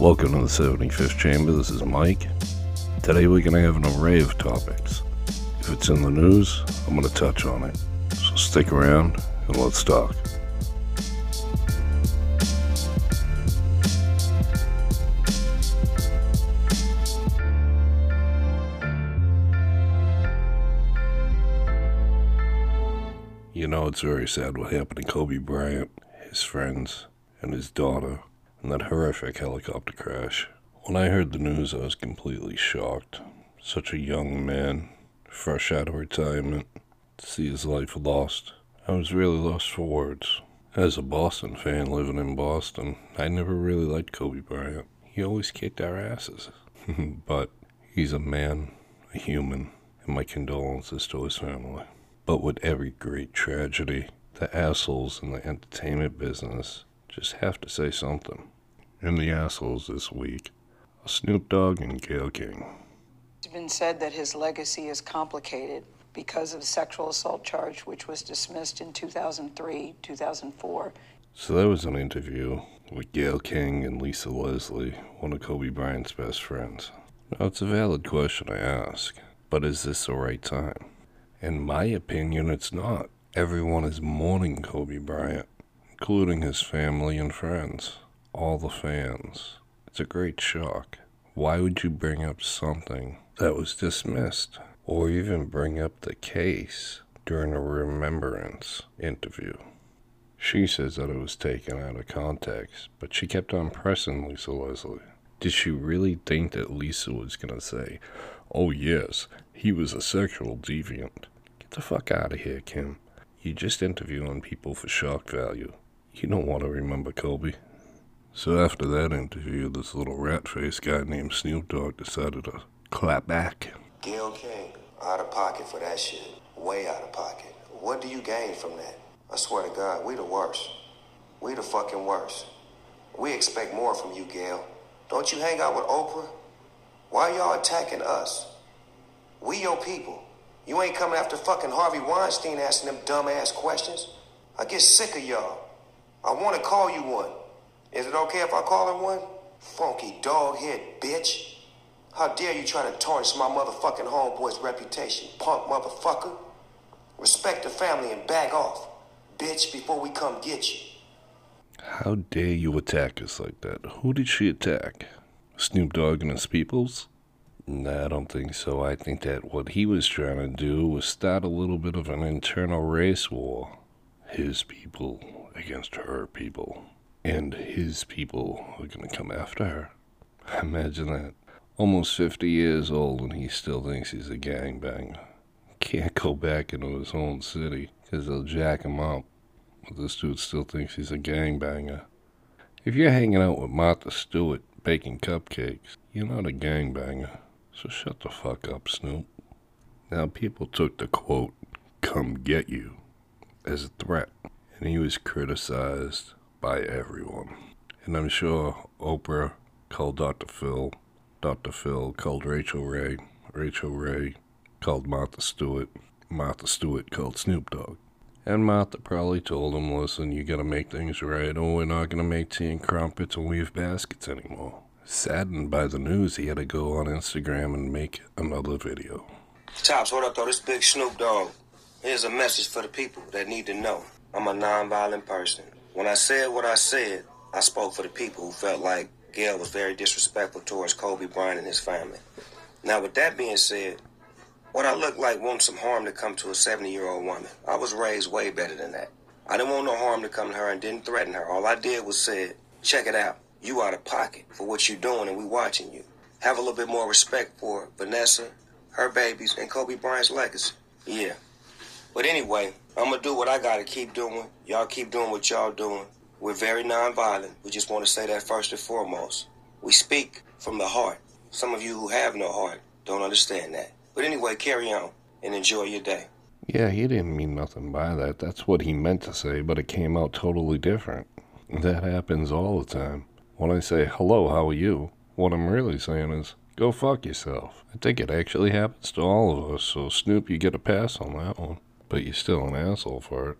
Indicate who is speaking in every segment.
Speaker 1: Welcome to the 75th Chamber. This is Mike. Today we're going to have an array of topics. If it's in the news, I'm going to touch on it. So stick around and let's talk. You know, it's very sad what happened to Kobe Bryant, his friends, and his daughter in that horrific helicopter crash. When I heard the news, I was completely shocked. Such a young man, fresh out of retirement, to see his life lost. I was really lost for words. As a Boston fan living in Boston, I never really liked Kobe Bryant. He always kicked our asses. but he's a man, a human, and my condolences to his family. But with every great tragedy, the assholes in the entertainment business just have to say something. In the assholes this week, Snoop Dogg and Gayle King.
Speaker 2: It's been said that his legacy is complicated because of sexual assault charge, which was dismissed in 2003, 2004.
Speaker 1: So that was an interview with Gayle King and Lisa Leslie, one of Kobe Bryant's best friends. Now, it's a valid question I ask, but is this the right time? In my opinion, it's not. Everyone is mourning Kobe Bryant, including his family and friends, all the fans. It's a great shock. Why would you bring up something that was dismissed, or even bring up the case during a remembrance interview? She says that it was taken out of context, but she kept on pressing Lisa Leslie. Did she really think that Lisa was going to say, Oh, yes, he was a sexual deviant? Get the fuck out of here, Kim. You're just interviewing people for shock value. You don't want to remember Kobe. So after that interview, this little rat-faced guy named Snoop Dogg decided to clap back.
Speaker 3: Gayle King, out of pocket for that shit. Way out of pocket. What do you gain from that? I swear to God, we the worst. We the fucking worst. We expect more from you, Gayle. Don't you hang out with Oprah? Why y'all attacking us? We your people. You ain't coming after fucking Harvey Weinstein asking them dumbass questions. I get sick of y'all. I want to call you one. Is it okay if I call him one? Funky dog head bitch. How dare you try to tarnish my motherfucking homeboy's reputation, punk motherfucker? Respect the family and back off, bitch, before we come get you.
Speaker 1: How dare you attack us like that? Who did she attack? Snoop Dogg and his peoples? Nah, I don't think so. I think that what he was trying to do was start a little bit of an internal race war. His people against her people. And his people are gonna come after her. Imagine that. Almost 50 years old and he still thinks he's a gangbanger. Can't go back into his own city because they'll jack him up. But this dude still thinks he's a gangbanger. If you're hanging out with Martha Stewart baking cupcakes, you're not a gangbanger. So shut the fuck up, Snoop. Now, people took the quote, come get you, as a threat, and he was criticized by everyone. And I'm sure Oprah called Dr. Phil, Dr. Phil called Rachael Ray, Rachael Ray called Martha Stewart, Martha Stewart called Snoop Dogg. And Martha probably told him, listen, you gotta make things right, or we're not gonna make tea and crumpets and weave baskets anymore. Saddened by the news, he had to go on Instagram and make another video.
Speaker 3: Tops, what up, though? This Big Snoop Dogg. Here's a message for the people that need to know. I'm a non-violent person. When I said what I said, I spoke for the people who felt like Gayle was very disrespectful towards Kobe Bryant and his family. Now, with that being said, what I look like wants some harm to come to a 70 year old woman. I was raised way better than that. I didn't want no harm to come to her and didn't threaten her. All I did was said, check it out. You out of pocket for what you're doing and we watching you. Have a little bit more respect for Vanessa, her babies, and Kobe Bryant's legacy. Yeah. But anyway, I'm gonna do what I gotta keep doing. Y'all keep doing what y'all doing. We're very nonviolent. We just want to say that first and foremost. We speak from the heart. Some of you who have no heart don't understand that. But anyway, carry on and enjoy your day.
Speaker 1: Yeah, he didn't mean nothing by that. That's what he meant to say, but it came out totally different. That happens all the time. When I say, hello, how are you? What I'm really saying is, go fuck yourself. I think it actually happens to all of us, so Snoop, you get a pass on that one. But you're still an asshole for it.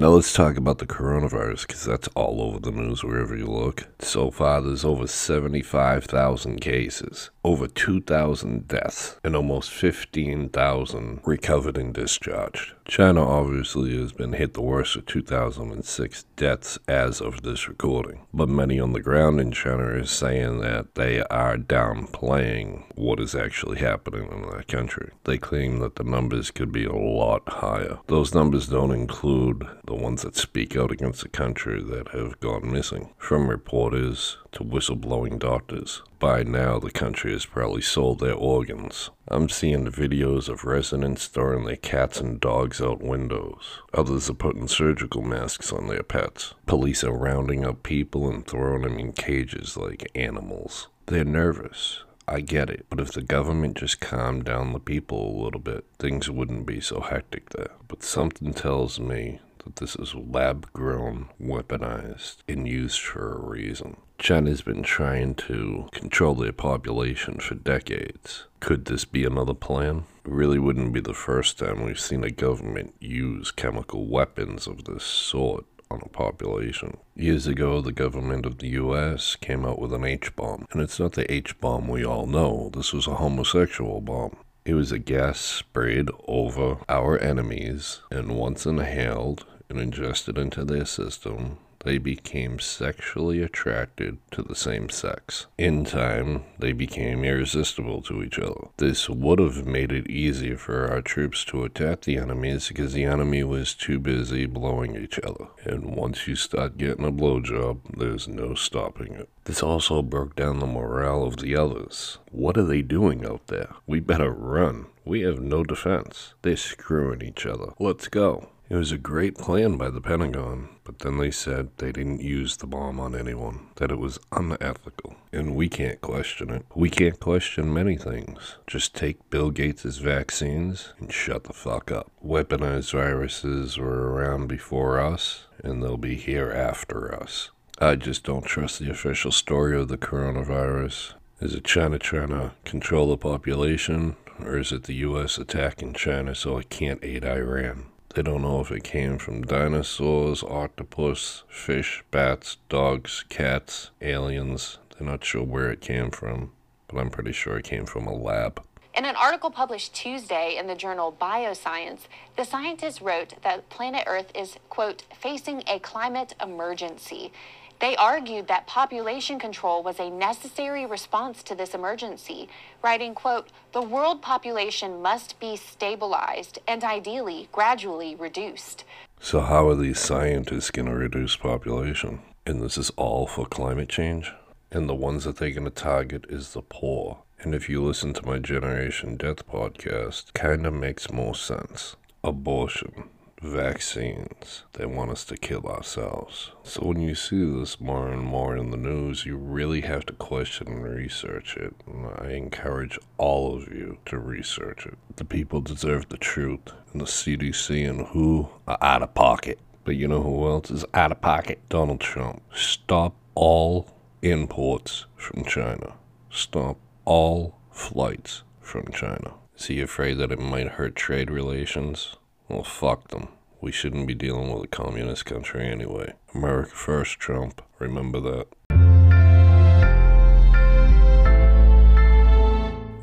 Speaker 1: Now let's talk about the coronavirus because that's all over the news wherever you look. So far, there's over 75,000 cases, over 2,000 deaths, and almost 15,000 recovered and discharged. China obviously has been hit the worst with 2006 deaths as of this recording, but many on the ground in China are saying that they are downplaying what is actually happening in that country. They claim that the numbers could be a lot higher. Those numbers don't include the ones that speak out against the country that have gone missing, from reporters to whistleblowing doctors. By now, the country has probably sold their organs. I'm seeing videos of residents throwing their cats and dogs out windows. Others are putting surgical masks on their pets. Police are rounding up people and throwing them in cages like animals. They're nervous. I get it. But if the government just calmed down the people a little bit, things wouldn't be so hectic there. But something tells me that this is lab grown, weaponized, and used for a reason. China's been trying to control their population for decades. Could this be another plan? It really wouldn't be the first time we've seen a government use chemical weapons of this sort on a population. Years ago, the government of the US came out with an H bomb, and it's not the H bomb we all know, this was a homosexual bomb. It was a gas sprayed over our enemies, and once inhaled and ingested into their system, they became sexually attracted to the same sex. In time, they became irresistible to each other. This would have made it easier for our troops to attack the enemies because the enemy was too busy blowing each other. And once you start getting a blowjob, there's no stopping it. This also broke down the morale of the others. What are they doing out there? We better run. We have no defense. They're screwing each other. Let's go. It was a great plan by the Pentagon, but then they said they didn't use the bomb on anyone, that it was unethical. And we can't question it. We can't question many things. Just take Bill Gates' vaccines and shut the fuck up. Weaponized viruses were around before us, and they'll be here after us. I just don't trust the official story of the coronavirus. Is it China trying to control the population, or is it the US attacking China so it can't aid Iran? They don't know if it came from dinosaurs, octopus, fish, bats, dogs, cats, aliens. They're not sure where it came from, but I'm pretty sure it came from a lab.
Speaker 4: In an article published Tuesday in the journal Bioscience, the scientists wrote that planet Earth is, quote, facing a climate emergency. They argued that population control was a necessary response to this emergency, writing, quote, the world population must be stabilized and ideally gradually reduced.
Speaker 1: So, how are these scientists going to reduce population? And this is all for climate change? And the ones that they're going to target is the poor. And if you listen to my Generation Death podcast, kind of makes more sense. Abortion, vaccines. They want us to kill ourselves. So when you see this more and more in the news, you really have to question and research it. And I encourage all of you to research it. The people deserve the truth, and the CDC and WHO are out of pocket. But you know who else is out of pocket? Donald Trump. Stop all imports from China. Stop all flights from China. Is he afraid that it might hurt trade relations? Well, fuck them. We shouldn't be dealing with a communist country anyway. America first, Trump. Remember that.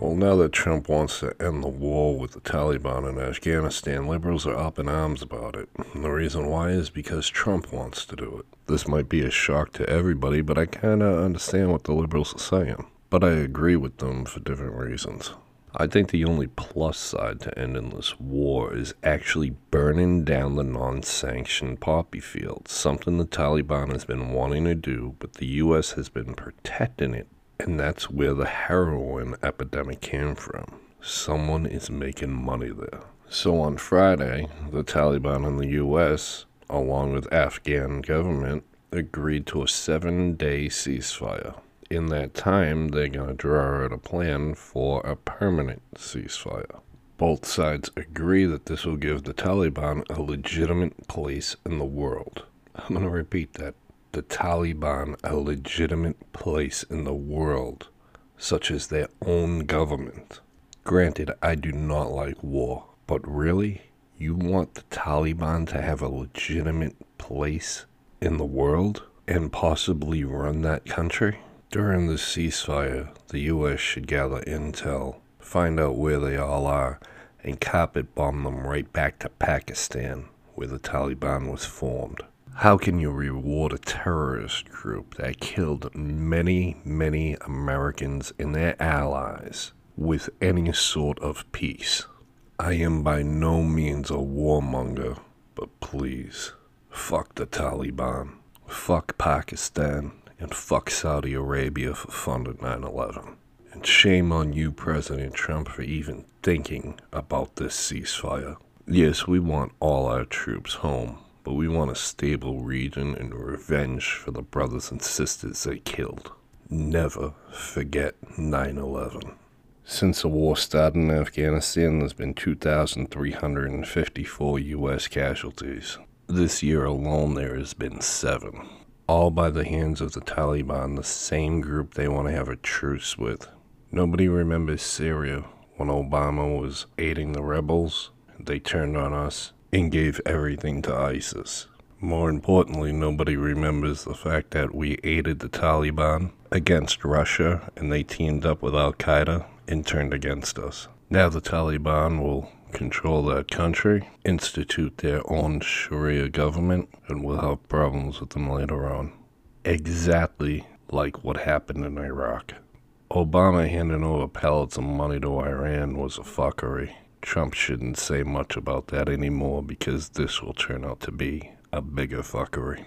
Speaker 1: Well, now that Trump wants to end the war with the Taliban in Afghanistan, liberals are up in arms about it. And the reason why is because Trump wants to do it. This might be a shock to everybody, but I kind of understand what the liberals are saying. But I agree with them for different reasons. I think the only plus side to ending this war is actually burning down the non sanctioned poppy fields, something the Taliban has been wanting to do, but the US has been protecting it. And that's where the heroin epidemic came from. Someone is making money there. So on Friday, the Taliban and the US, along with Afghan government, agreed to a seven day ceasefire in that time, they're going to draw out a plan for a permanent ceasefire. Both sides agree that this will give the Taliban a legitimate place in the world. I'm going to repeat that. The Taliban a legitimate place in the world, such as their own government. Granted, I do not like war, but really, You want the Taliban to have a legitimate place in the world and possibly run that country? During the ceasefire, the U.S. should gather intel, find out where they all are, and carpet bomb them right back to Pakistan, where the Taliban was formed. How can you reward a terrorist group that killed many, many Americans and their allies with any sort of peace? I am by no means a warmonger, but please, fuck the Taliban, fuck Pakistan, and fuck Saudi Arabia for funding 9 11. And shame on you, President Trump, for even thinking about this ceasefire. Yes, we want all our troops home, but we want a stable region and revenge for the brothers and sisters they killed. Never forget 9 11. Since the war started in Afghanistan, there's been 2,354 U.S. casualties. This year alone, there has been seven. All by the hands of the Taliban, the same group they want to have a truce with. Nobody remembers Syria when Obama was aiding the rebels. They turned on us and gave everything to ISIS. More importantly, nobody remembers the fact that we aided the Taliban against Russia and they teamed up with Al Qaeda and turned against us. Now the Taliban will control that country, institute their own Sharia government, and we'll have problems with them later on. Exactly like what happened in Iraq. Obama handing over pallets of money to Iran was a fuckery. Trump shouldn't say much about that anymore because this will turn out to be a bigger fuckery.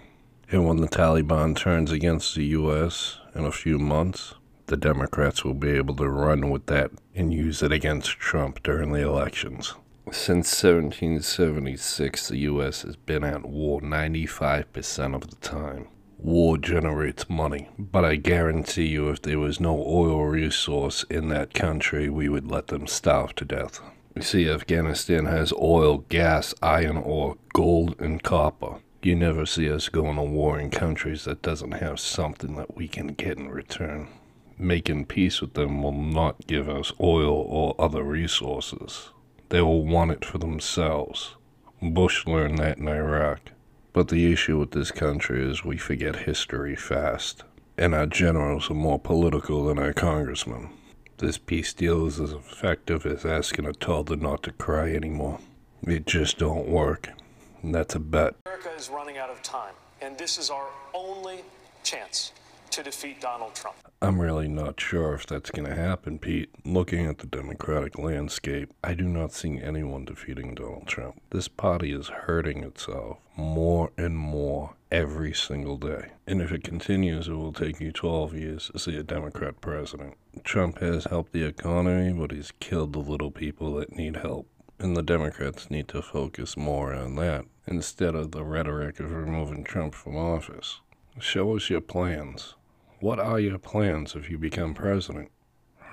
Speaker 1: And when the Taliban turns against the U.S. in a few months, the Democrats will be able to run with that and use it against Trump during the elections. Since 1776, the U.S. has been at war 95% of the time. War generates money, but I guarantee you if there was no oil resource in that country, we would let them starve to death. You see, Afghanistan has oil, gas, iron ore, gold, and copper. You never see us going to war in countries that doesn't have something that we can get in return making peace with them will not give us oil or other resources. They will want it for themselves. Bush learned that in Iraq. But the issue with this country is we forget history fast, and our generals are more political than our congressmen. This peace deal is as effective as asking a toddler not to cry anymore. It just don't work. And that's a bet.
Speaker 5: America is running out of time, and this is our only chance to defeat Donald Trump.
Speaker 1: I'm really not sure if that's going to happen, Pete. Looking at the Democratic landscape, I do not see anyone defeating Donald Trump. This party is hurting itself more and more every single day. And if it continues, it will take you 12 years to see a Democrat president. Trump has helped the economy, but he's killed the little people that need help. And the Democrats need to focus more on that instead of the rhetoric of removing Trump from office. Show us your plans. What are your plans if you become president?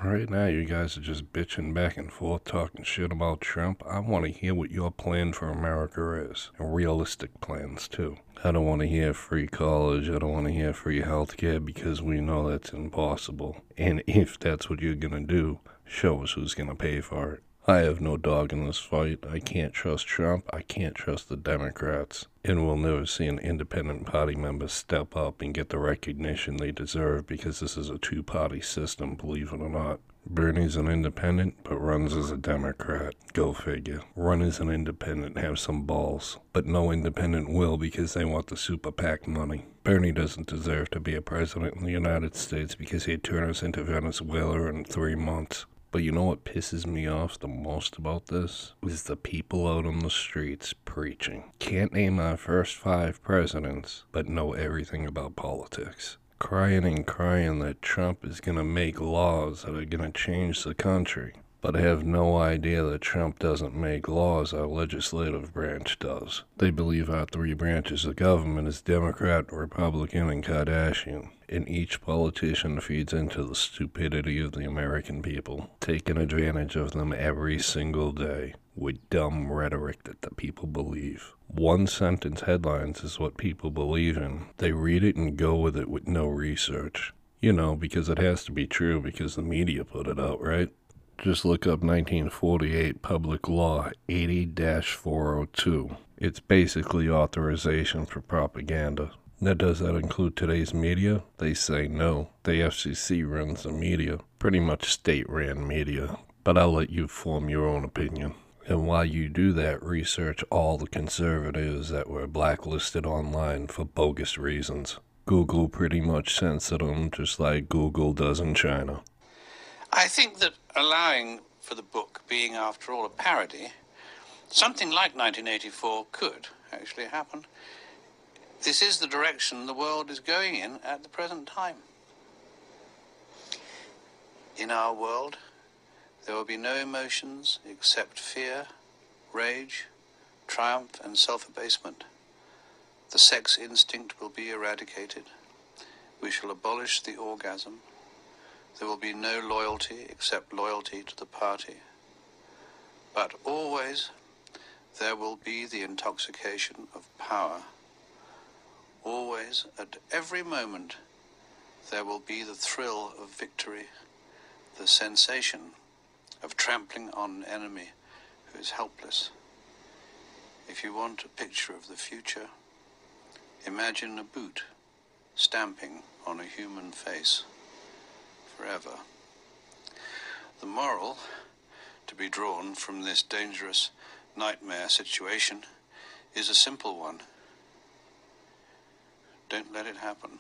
Speaker 1: Right now, you guys are just bitching back and forth, talking shit about Trump. I want to hear what your plan for America is, and realistic plans too. I don't want to hear free college. I don't want to hear free health care because we know that's impossible. And if that's what you're going to do, show us who's going to pay for it. I have no dog in this fight. I can't trust Trump. I can't trust the Democrats. And we'll never see an independent party member step up and get the recognition they deserve because this is a two party system, believe it or not. Bernie's an independent, but runs as a Democrat. Go figure. Run as an independent, have some balls. But no independent will because they want the super PAC money. Bernie doesn't deserve to be a president in the United States because he'd turn us into Venezuela in three months. But you know what pisses me off the most about this? Is the people out on the streets preaching. Can't name our first five presidents, but know everything about politics. Crying and crying that Trump is to make laws that are to change the country. But have no idea that Trump doesn't make laws, our legislative branch does. They believe our three branches of government is Democrat, Republican, and Kardashian and each politician feeds into the stupidity of the American people, taking advantage of them every single day with dumb rhetoric that the people believe. One sentence headlines is what people believe in. They read it and go with it with no research. You know, because it has to be true because the media put it out, right? Just look up 1948 Public Law 80 402. It's basically authorization for propaganda. Now, does that include today's media? They say no. The FCC runs the media, pretty much state ran media. But I'll let you form your own opinion. And while you do that, research all the conservatives that were blacklisted online for bogus reasons. Google pretty much censored them just like Google does in China.
Speaker 6: I think that allowing for the book being, after all, a parody, something like 1984 could actually happen. This is the direction the world is going in at the present time. In our world, there will be no emotions except fear, rage, triumph, and self abasement. The sex instinct will be eradicated. We shall abolish the orgasm. There will be no loyalty except loyalty to the party. But always there will be the intoxication of power. Always, at every moment, there will be the thrill of victory, the sensation of trampling on an enemy who is helpless. If you want a picture of the future, imagine a boot stamping on a human face forever. The moral to be drawn from this dangerous nightmare situation is a simple one. Don't let it happen.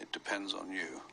Speaker 6: It depends on you.